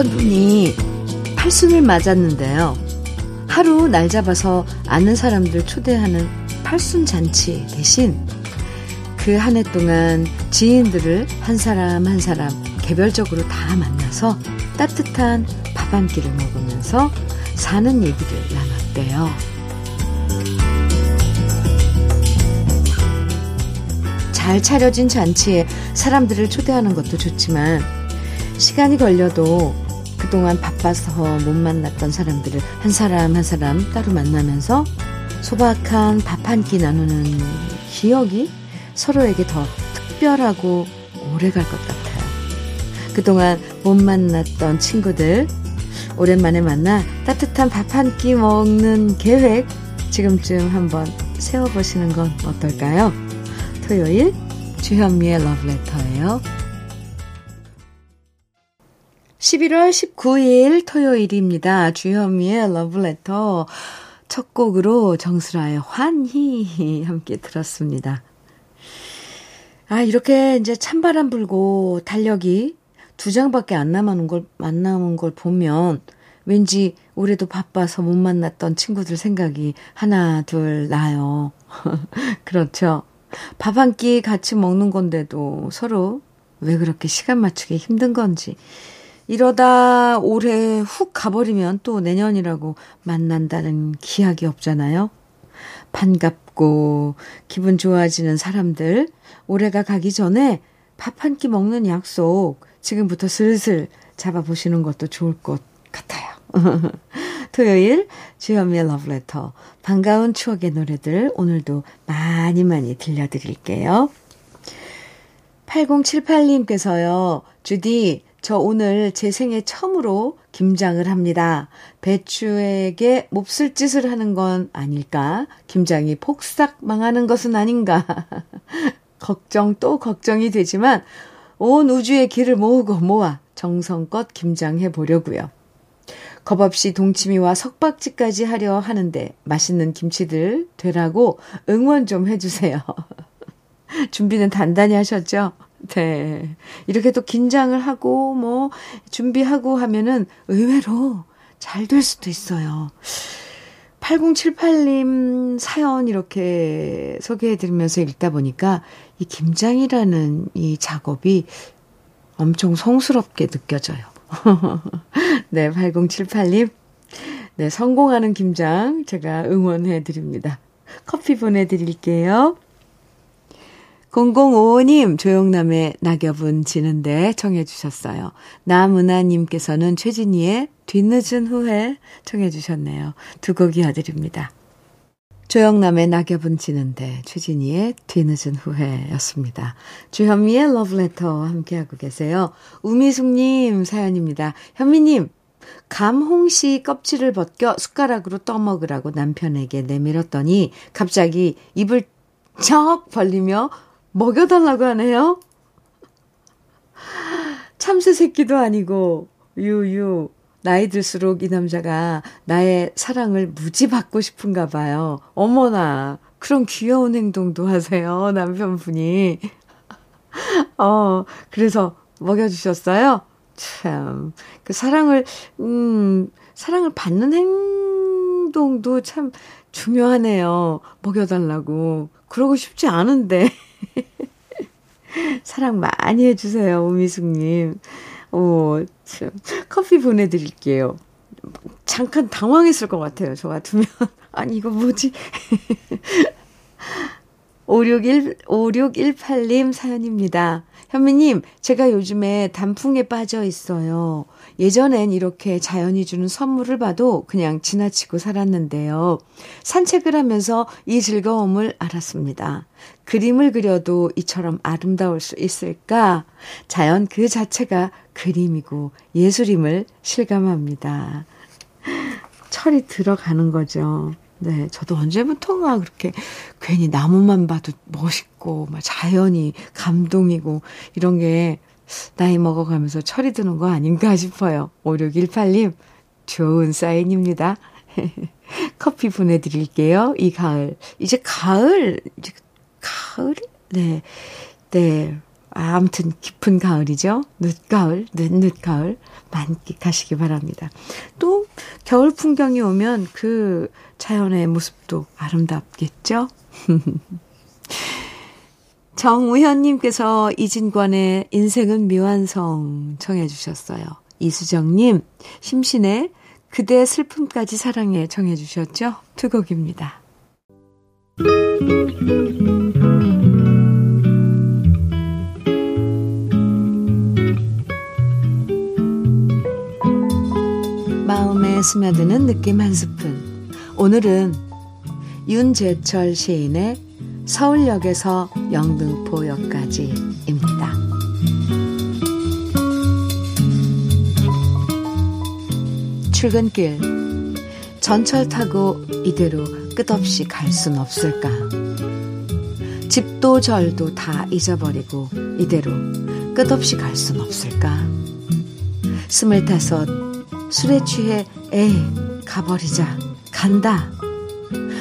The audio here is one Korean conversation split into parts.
어떤 분이 팔순을 맞았는데요. 하루 날 잡아서 아는 사람들 초대하는 팔순 잔치 대신 그 한 해 동안 지인들을 한 사람 한 사람 개별적으로 다 만나서 따뜻한 밥 한 끼를 먹으면서 사는 얘기를 나눴대요. 잘 차려진 잔치에 사람들을 초대하는 것도 좋지만 시간이 걸려도 그동안 바빠서 못 만났던 사람들을 한 사람 한 사람 따로 만나면서 소박한 밥 한 끼 나누는 기억이 서로에게 더 특별하고 오래 갈 것 같아요. 그동안 못 만났던 친구들 오랜만에 만나 따뜻한 밥 한 끼 먹는 계획 지금쯤 한번 세워보시는 건 어떨까요? 토요일 주현미의 러브레터예요. 11월 19일 토요일입니다. 주현미의 러브레터 첫 곡으로 정수라의 환희 함께 들었습니다. 아, 이렇게 이제 찬바람 불고 달력이 두 장밖에 안 남은 걸, 안 남은 걸 보면 왠지 올해도 바빠서 못 만났던 친구들 생각이 하나, 둘 나요. 그렇죠. 밥 한 끼 같이 먹는 건데도 서로 왜 그렇게 시간 맞추기 힘든 건지 이러다 올해 훅 가버리면 또 내년이라고 만난다는 기약이 없잖아요. 반갑고 기분 좋아지는 사람들, 올해가 가기 전에 밥 한 끼 먹는 약속 지금부터 슬슬 잡아보시는 것도 좋을 것 같아요. 토요일 주현미의 러브레터 반가운 추억의 노래들 오늘도 많이 많이 들려드릴게요. 8078님께서요. 주디 저 오늘 제 생애 처음으로 김장을 합니다. 배추에게 몹쓸 짓을 하는 건 아닐까? 김장이 폭삭 망하는 것은 아닌가? 걱정 또 걱정이 되지만 온 우주의 길을 모으고 모아 정성껏 김장해 보려고요. 겁없이 동치미와 석박지까지 하려 하는데 맛있는 김치들 되라고 응원 좀 해주세요. 준비는 단단히 하셨죠? 네. 이렇게 또 긴장을 하고, 뭐, 준비하고 하면은 의외로 잘 될 수도 있어요. 8078님 사연 이렇게 소개해드리면서 읽다 보니까 이 김장이라는 이 작업이 엄청 성스럽게 느껴져요. 네, 8078님. 네, 성공하는 김장 제가 응원해드립니다. 커피 보내드릴게요. 0055님, 조영남의 낙엽은 지는데 청해 주셨어요. 남은하님께서는 최진희의 뒤늦은 후회 청해 주셨네요. 두 곡 이어드립니다. 조영남의 낙엽은 지는데 최진희의 뒤늦은 후회였습니다. 주현미의 러브레터 함께하고 계세요. 우미숙님 사연입니다. 현미님, 감홍씨 껍질을 벗겨 숟가락으로 떠먹으라고 남편에게 내밀었더니 갑자기 입을 척 벌리며 먹여달라고 하네요. 참새 새끼도 아니고, 유유. 나이 들수록 이 남자가 나의 사랑을 무지 받고 싶은가 봐요. 어머나, 그런 귀여운 행동도 하세요, 남편분이. 어, 그래서 먹여주셨어요? 참, 그 사랑을, 음, 사랑을 받는 행동도 참 중요하네요. 먹여달라고. 그러고 싶지 않은데. 사랑 많이 해주세요, 오미숙님. 오, 참. 커피 보내드릴게요. 잠깐 당황했을 것 같아요, 저 같으면. 아니, 이거 뭐지? 561, 5618님 사연입니다. 현미님, 제가 요즘에 단풍에 빠져 있어요. 예전엔 이렇게 자연이 주는 선물을 봐도 그냥 지나치고 살았는데요. 산책을 하면서 이 즐거움을 알았습니다. 그림을 그려도 이처럼 아름다울 수 있을까? 자연 그 자체가 그림이고 예술임을 실감합니다. 철이 들어가는 거죠. 네, 저도 언제부턴가 그렇게 괜히 나무만 봐도 멋있고, 막 자연이 감동이고, 이런 게 나이 먹어가면서 철이 드는 거 아닌가 싶어요. 5618님, 좋은 사인입니다. 커피 보내드릴게요. 이 가을. 이제 가을, 이제 가을? 네. 네. 아, 아무튼 깊은 가을이죠. 늦가을, 늦늦가을 만끽하시기 바랍니다. 또 겨울 풍경이 오면 그 자연의 모습도 아름답겠죠? 정우현님께서 이진관의 인생은 미완성 청해 주셨어요. 이수정님, 심신의 그대 슬픔까지 사랑해 청해 주셨죠? 두 곡입니다. 마음에 스며드는 느낌 한 스푼. 오늘은 윤재철 시인의 서울역에서 영등포역까지입니다. 출근길 전철 타고 이대로 끝없이 갈 순 없을까? 집도 절도 다 잊어버리고 이대로 끝없이 갈 순 없을까? 스물다섯 술에 취해 에이 가버리자. 간다.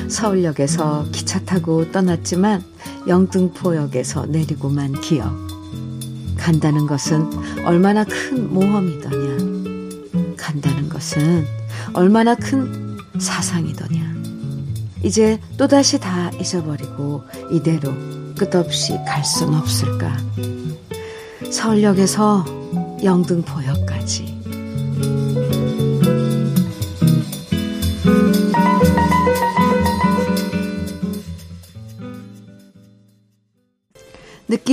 서울역에서 기차 타고 떠났지만 영등포역에서 내리고만 기억 간다는 것은 얼마나 큰 모험이더냐. 간다는 것은 얼마나 큰 사상이더냐. 이제 또다시 다 잊어버리고 이대로 끝없이 갈 순 없을까. 서울역에서 영등포역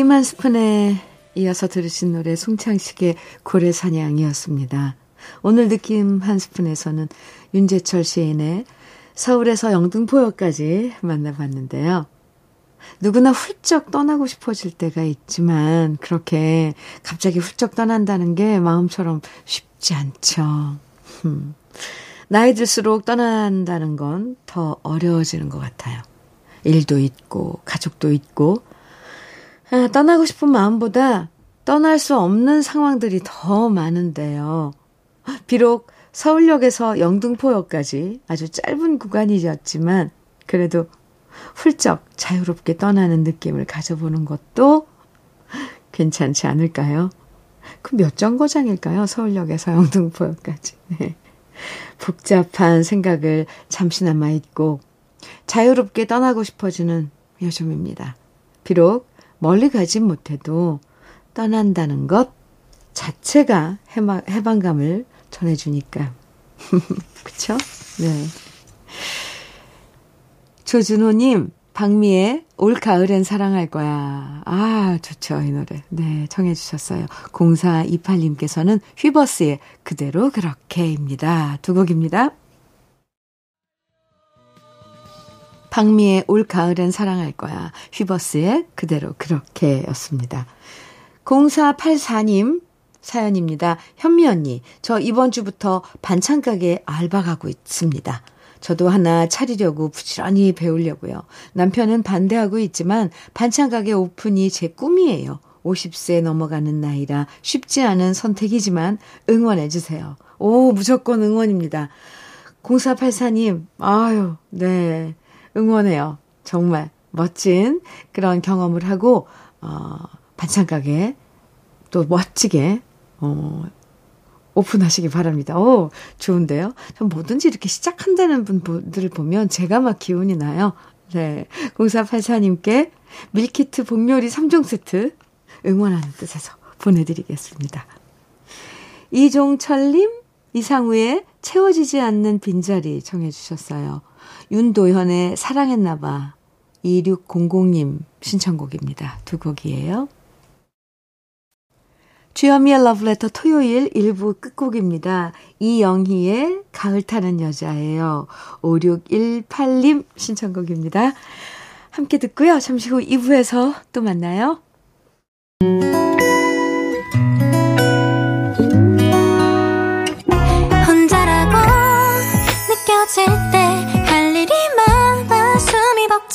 한 스푼에 이어서 들으신 노래 송창식의 고래사냥이었습니다. 오늘 느낌 한 스푼에서는 윤재철 시인의 서울에서 영등포역까지 만나봤는데요. 누구나 훌쩍 떠나고 싶어질 때가 있지만 그렇게 갑자기 훌쩍 떠난다는 게 마음처럼 쉽지 않죠. 나이 들수록 떠난다는 건 더 어려워지는 것 같아요. 일도 있고 가족도 있고 아, 떠나고 싶은 마음보다 떠날 수 없는 상황들이 더 많은데요. 비록 서울역에서 영등포역까지 아주 짧은 구간이었지만 그래도 훌쩍 자유롭게 떠나는 느낌을 가져보는 것도 괜찮지 않을까요? 그 몇 정거장일까요? 서울역에서 영등포역까지. 네. 복잡한 생각을 잠시나마 잊고 자유롭게 떠나고 싶어지는 요즘입니다. 비록 멀리 가진 못해도 떠난다는 것 자체가 해방, 해방감을 전해주니까. 그쵸? 네. 조준호님, 박미의 올 가을엔 사랑할 거야. 아, 좋죠, 이 노래. 네, 청해주셨어요. 0428님께서는 휘버스의 그대로 그렇게입니다. 두 곡입니다. 박미의 올 가을엔 사랑할 거야. 휘버스의 그대로 그렇게 였습니다. 0484님 사연입니다. 현미 언니, 저 이번 주부터 반찬 가게 알바 가고 있습니다. 저도 하나 차리려고 부지런히 배우려고요. 남편은 반대하고 있지만 반찬 가게 오픈이 제 꿈이에요. 50세 넘어가는 나이라 쉽지 않은 선택이지만 응원해 주세요. 오, 무조건 응원입니다. 0484님, 아유, 네. 응원해요. 정말 멋진 그런 경험을 하고, 어, 반찬 가게 또 멋지게, 어, 오픈하시기 바랍니다. 오, 좋은데요? 전 뭐든지 이렇게 시작한다는 분들을 보면 제가 막 기운이 나요. 네. 0484님께 밀키트 복요리 3종 세트 응원하는 뜻에서 보내드리겠습니다. 이종철님, 이상우의 채워지지 않는 빈자리 청해주셨어요. 윤도현의 사랑했나봐 2600님 신청곡입니다. 두 곡이에요. 주현미의 러브레터 토요일 1부 끝곡입니다. 이영희의 가을 타는 여자예요. 5618님 신청곡입니다. 함께 듣고요. 잠시 후 2부에서 또 만나요.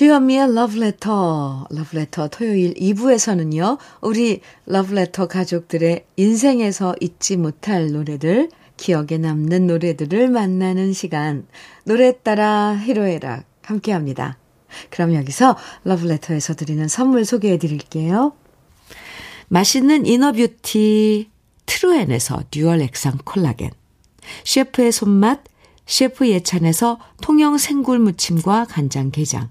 주현미의 Love Letter 토요일 2부에서는요, 우리 Letter 가족들의 인생에서 잊지 못할 노래들, 기억에 남는 노래들을 만나는 시간, 노래 따라 희로애락 함께 합니다. 그럼 여기서 러브레터에서 드리는 선물 소개해 드릴게요. 맛있는 inner beauty 트루엔에서 dual 액상 콜라겐. 셰프의 손맛 셰프 예찬에서 통영 생굴 무침과 간장 게장.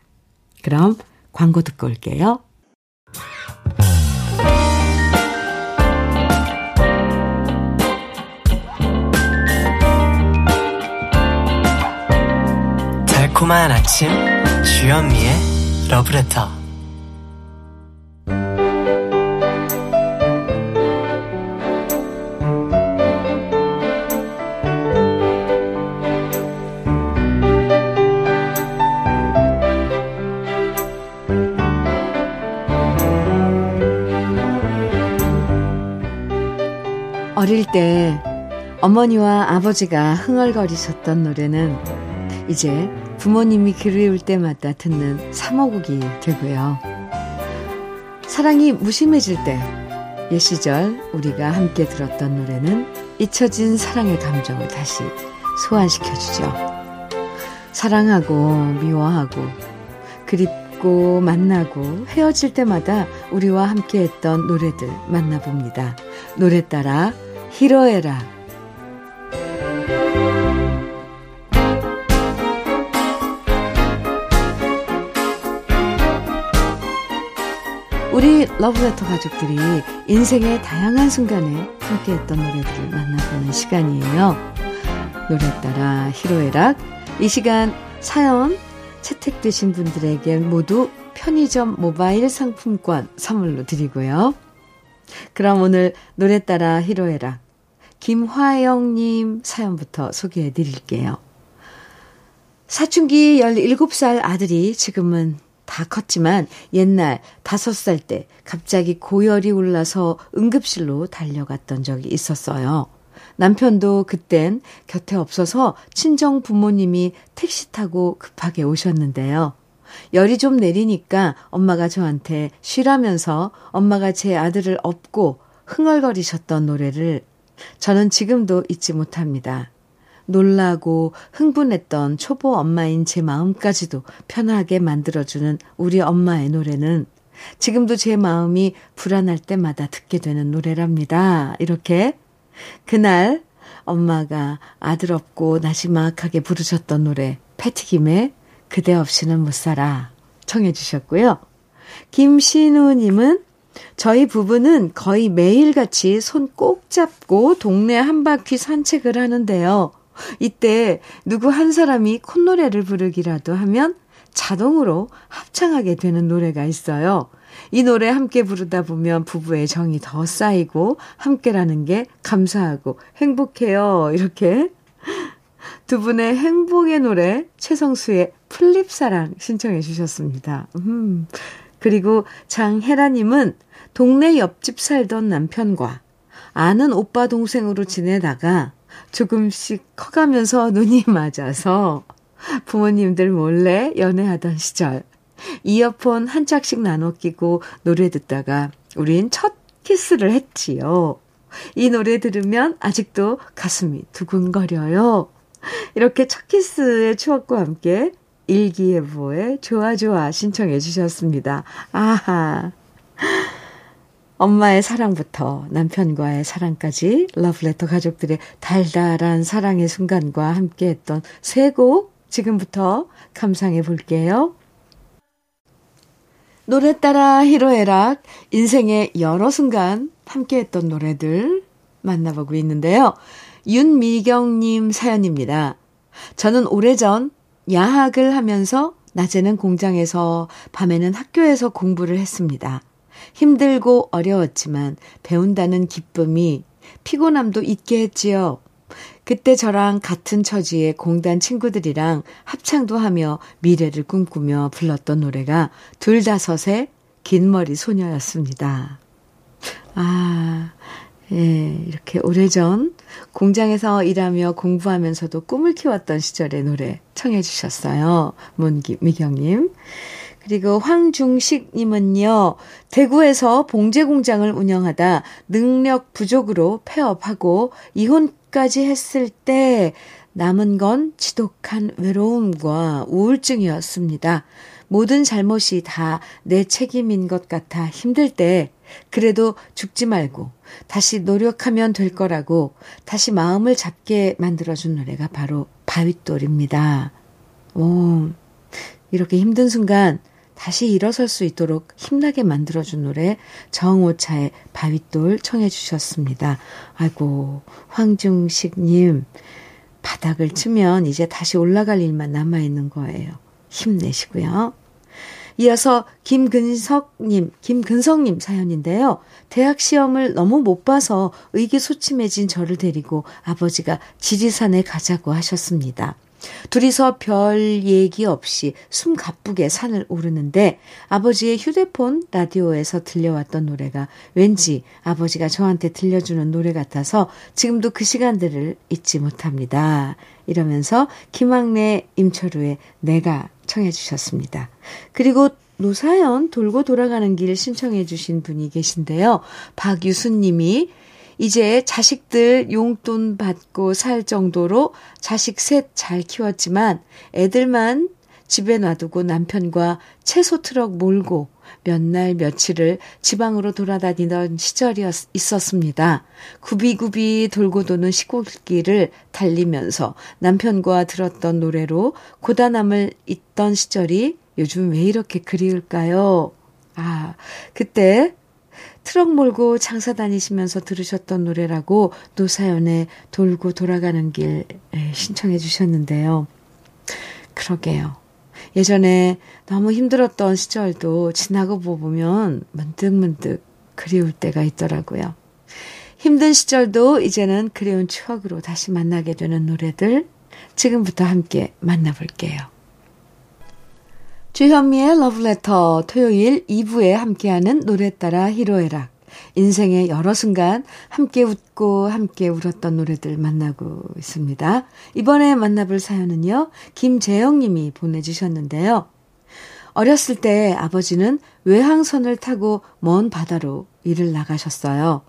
그럼 광고 듣고 올게요. 달콤한 아침 주현미의 러브레터 어릴 때 어머니와 아버지가 흥얼거리셨던 노래는 이제 부모님이 그리울 때마다 듣는 사모곡이 되고요. 사랑이 무심해질 때, 옛 시절 우리가 함께 들었던 노래는 잊혀진 사랑의 감정을 다시 소환시켜주죠. 사랑하고 미워하고 그립고 만나고 헤어질 때마다 우리와 함께 했던 노래들 만나봅니다. 노래 따라 히로에라 우리 러브레터 가족들이 인생의 다양한 순간에 함께했던 노래들을 만나보는 시간이에요. 노래 따라 히로에락 이 시간 사연 채택되신 분들에게 모두 편의점 모바일 상품권 선물로 드리고요. 그럼 오늘 노래 따라 히로에락 김화영님 사연부터 소개해 드릴게요. 사춘기 17살 아들이 지금은 다 컸지만 옛날 5살 때 갑자기 고열이 올라서 응급실로 달려갔던 적이 있었어요. 남편도 그땐 곁에 없어서 친정 부모님이 택시 타고 급하게 오셨는데요. 열이 좀 내리니까 엄마가 저한테 쉬라면서 엄마가 제 아들을 업고 흥얼거리셨던 노래를 저는 지금도 잊지 못합니다. 놀라고 흥분했던 초보 엄마인 제 마음까지도 편하게 만들어주는 우리 엄마의 노래는 지금도 제 마음이 불안할 때마다 듣게 되는 노래랍니다. 이렇게 그날 엄마가 아들 없고 나지막하게 부르셨던 노래 패티김의 그대 없이는 못 살아 청해 주셨고요. 김신우님은 저희 부부는 거의 매일같이 손 꼭 잡고 동네 한 바퀴 산책을 하는데요. 이때 누구 한 사람이 콧노래를 부르기라도 하면 자동으로 합창하게 되는 노래가 있어요. 이 노래 함께 부르다 보면 부부의 정이 더 쌓이고 함께라는 게 감사하고 행복해요. 이렇게 두 분의 행복의 노래 최성수의 플립사랑 신청해 주셨습니다. 음. 그리고 장혜라님은 동네 옆집 살던 남편과 아는 오빠 동생으로 지내다가 조금씩 커가면서 눈이 맞아서 부모님들 몰래 연애하던 시절 이어폰 한 짝씩 나눠 끼고 노래 듣다가 우린 첫 키스를 했지요. 이 노래 들으면 아직도 가슴이 두근거려요. 이렇게 첫 키스의 추억과 함께 일기예보에 좋아 좋아 신청해 주셨습니다. 아하. 엄마의 사랑부터 남편과의 사랑까지 러브레터 가족들의 달달한 사랑의 순간과 함께 했던 세 곡 지금부터 감상해 볼게요. 노래 따라 히로에락 인생의 여러 순간 함께 했던 노래들 만나보고 있는데요. 윤미경님 사연입니다. 저는 오래전 야학을 하면서 낮에는 공장에서 밤에는 학교에서 공부를 했습니다. 힘들고 어려웠지만 배운다는 기쁨이 피곤함도 잊게 했지요. 그때 저랑 같은 처지의 공단 친구들이랑 합창도 하며 미래를 꿈꾸며 불렀던 노래가 둘다섯의 긴 머리 소녀였습니다. 아, 예, 이렇게 오래전 공장에서 일하며 공부하면서도 꿈을 키웠던 시절의 노래 청해 주셨어요. 문미경님. 그리고 황중식님은요, 대구에서 봉제 공장을 운영하다 능력 부족으로 폐업하고 이혼까지 했을 때 남은 건 지독한 외로움과 우울증이었습니다. 모든 잘못이 다 내 책임인 것 같아 힘들 때, 그래도 죽지 말고 다시 노력하면 될 거라고 다시 마음을 잡게 만들어준 노래가 바로 바윗돌입니다. 오, 이렇게 힘든 순간 다시 일어설 수 있도록 힘나게 만들어준 노래 정오차의 바윗돌 청해 주셨습니다. 아이고 황중식님 바닥을 치면 이제 다시 올라갈 일만 남아있는 거예요. 힘내시고요. 이어서 김근석님, 김근석님 사연인데요. 대학 시험을 너무 못 봐서 의기소침해진 저를 데리고 아버지가 지리산에 가자고 하셨습니다. 둘이서 별 얘기 없이 숨 가쁘게 산을 오르는데 아버지의 휴대폰 라디오에서 들려왔던 노래가 왠지 아버지가 저한테 들려주는 노래 같아서 지금도 그 시간들을 잊지 못합니다. 이러면서 김학래 임철우의 내가 청해 주셨습니다. 그리고 노사연 돌고 돌아가는 길 신청해 주신 분이 계신데요. 박유순 님이 이제 자식들 용돈 받고 살 정도로 자식 셋 잘 키웠지만 애들만 집에 놔두고 남편과 채소 트럭 몰고 몇 날 며칠을 지방으로 돌아다니던 시절이 있었습니다. 구비구비 돌고 도는 시골길을 달리면서 남편과 들었던 노래로 고단함을 잊던 시절이 요즘 왜 이렇게 그리울까요? 아, 그때 트럭 몰고 장사 다니시면서 들으셨던 노래라고 노사연의 돌고 돌아가는 길 신청해 주셨는데요. 그러게요. 예전에 너무 힘들었던 시절도 지나고 보면 문득문득 그리울 때가 있더라고요. 힘든 시절도 이제는 그리운 추억으로 다시 만나게 되는 노래들 지금부터 함께 만나볼게요. 주현미의 러브레터 토요일 2부에 함께하는 노래 따라 히로에락 인생의 여러 순간 함께 웃고 함께 울었던 노래들 만나고 있습니다. 이번에 만나볼 사연은요. 김재영 님이 보내주셨는데요. 어렸을 때 아버지는 외항선을 타고 먼 바다로 일을 나가셨어요.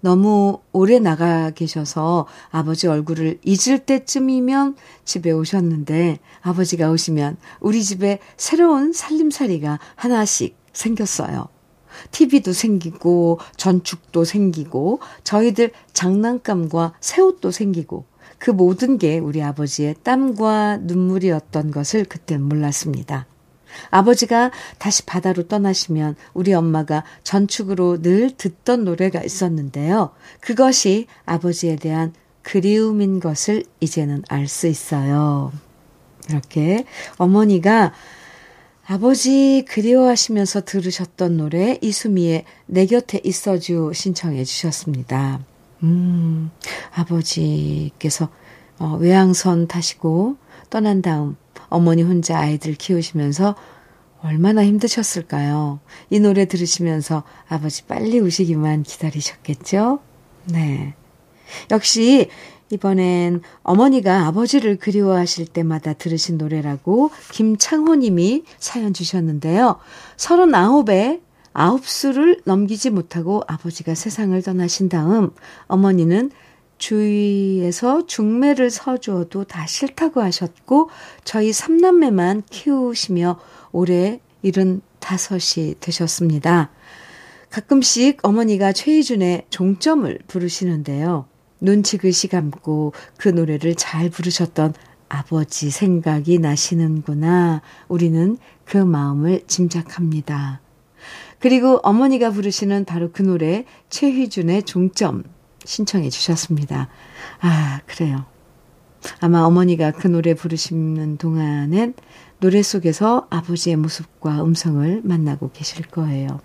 너무 오래 나가 계셔서 아버지 얼굴을 잊을 때쯤이면 집에 오셨는데 아버지가 오시면 우리 집에 새로운 살림살이가 하나씩 생겼어요. TV도 생기고 전축도 생기고 저희들 장난감과 새 옷도 생기고 그 모든 게 우리 아버지의 땀과 눈물이었던 것을 그땐 몰랐습니다. 아버지가 다시 바다로 떠나시면 우리 엄마가 전축으로 늘 듣던 노래가 있었는데요. 그것이 아버지에 대한 그리움인 것을 이제는 알 수 있어요. 이렇게 어머니가 아버지 그리워하시면서 들으셨던 노래 이수미의 내 곁에 있어주 신청해 주셨습니다. 음, 아버지께서 어, 외항선 타시고 떠난 다음 어머니 혼자 아이들 키우시면서 얼마나 힘드셨을까요? 이 노래 들으시면서 아버지 빨리 오시기만 기다리셨겠죠? 네. 역시 이번엔 어머니가 아버지를 그리워하실 때마다 들으신 노래라고 김창호 님이 사연 주셨는데요. 39에 아홉 수를 넘기지 못하고 아버지가 세상을 떠나신 다음 어머니는 주위에서 중매를 서주어도 다 싫다고 하셨고 저희 삼남매만 키우시며 올해 75이 되셨습니다. 가끔씩 어머니가 최희준의 종점을 부르시는데요. 눈 지그시 감고 그 노래를 잘 부르셨던 아버지 생각이 나시는구나. 우리는 그 마음을 짐작합니다. 그리고 어머니가 부르시는 바로 그 노래 최희준의 종점 신청해 주셨습니다. 아, 그래요. 아마 어머니가 그 노래 부르시는 동안엔 노래 속에서 아버지의 모습과 음성을 만나고 계실 거예요.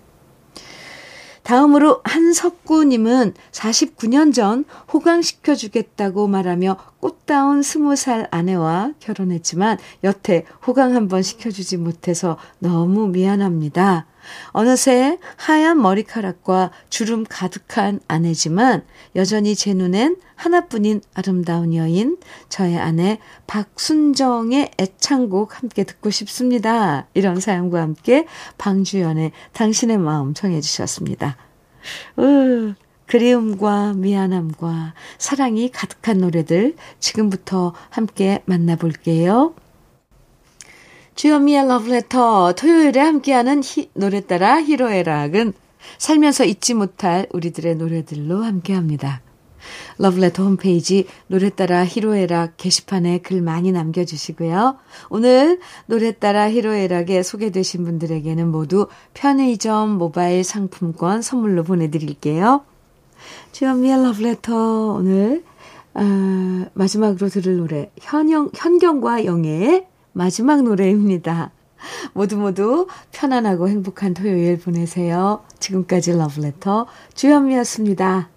다음으로 한석구님은 49년 전 호강시켜 주겠다고 말하며 꽃다운 20살 아내와 결혼했지만 여태 호강 한번 시켜주지 못해서 너무 미안합니다. 어느새 하얀 머리카락과 주름 가득한 아내지만 여전히 제 눈엔 하나뿐인 아름다운 여인, 저의 아내 박순정의 애창곡 함께 듣고 싶습니다. 이런 사연과 함께 방주연의 당신의 마음 청해 주셨습니다. 으, 그리움과 미안함과 사랑이 가득한 노래들 지금부터 함께 만나볼게요. 주현미의 러브레터 토요일에 함께하는 히, 노래 따라 히로에락은 살면서 잊지 못할 우리들의 노래들로 함께합니다. 러브레터 홈페이지 노래 따라 히로에락 게시판에 글 많이 남겨주시고요. 오늘 노래 따라 히로에락에 소개되신 분들에게는 모두 편의점 모바일 상품권 선물로 보내드릴게요. 주현미의 러브레터 오늘 어, 마지막으로 들을 노래 현영, 현경과 영애의 마지막 노래입니다. 모두 모두 편안하고 행복한 토요일 보내세요. 지금까지 러브레터 주현미였습니다.